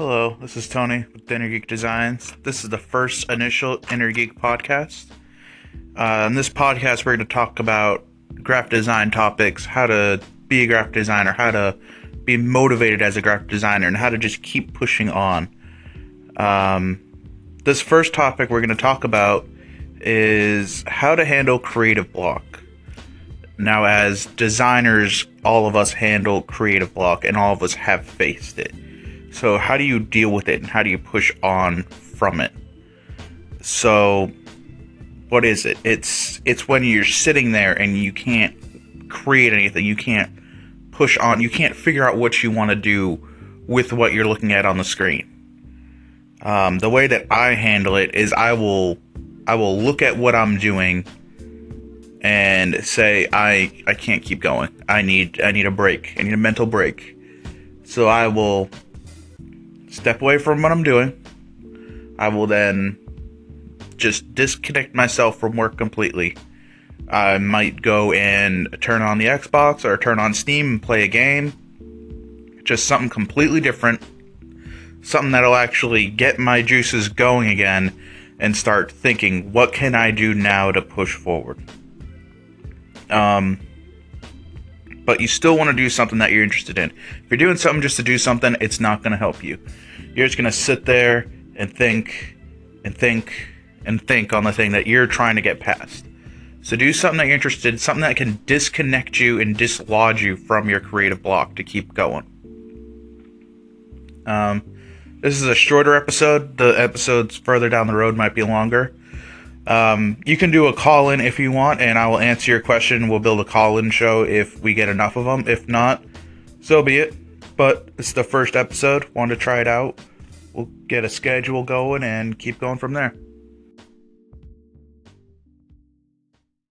Hello, this is Tony with Inner Geek Designs. This is the first initial Inner Geek podcast. Uh, in this podcast, we're going to talk about graphic design topics, how to be a graphic designer, how to be motivated as a graphic designer, and how to just keep pushing on. Um, this first topic we're going to talk about is how to handle creative block. Now, as designers, all of us handle creative block, and all of us have faced it. So, how do you deal with it and how do you push on from it? So, what is it? It's it's when you're sitting there and you can't create anything. You can't push on. You can't figure out what you want to do with what you're looking at on the screen. Um, the way that I handle it is I will I will look at what I'm doing and say I I can't keep going. I need I need a break. I need a mental break. So I will step away from what I'm doing. I will then just disconnect myself from work completely. I might go and turn on the Xbox or turn on Steam and play a game. Just something completely different. Something that'll actually get my juices going again and start thinking, what can I do now to push forward? Um, but you still want to do something that you're interested in. If you're doing something just to do something, it's not going to help you. You're just going to sit there and think and think and think on the thing that you're trying to get past. So do something that you're interested in, something that can disconnect you and dislodge you from your creative block to keep going. Um, this is a shorter episode. The episodes further down the road might be longer. Um, you can do a call in if you want, and I will answer your question. We'll build a call in show if we get enough of them. If not, so be it. But it's the first episode. Want to try it out? We'll get a schedule going and keep going from there.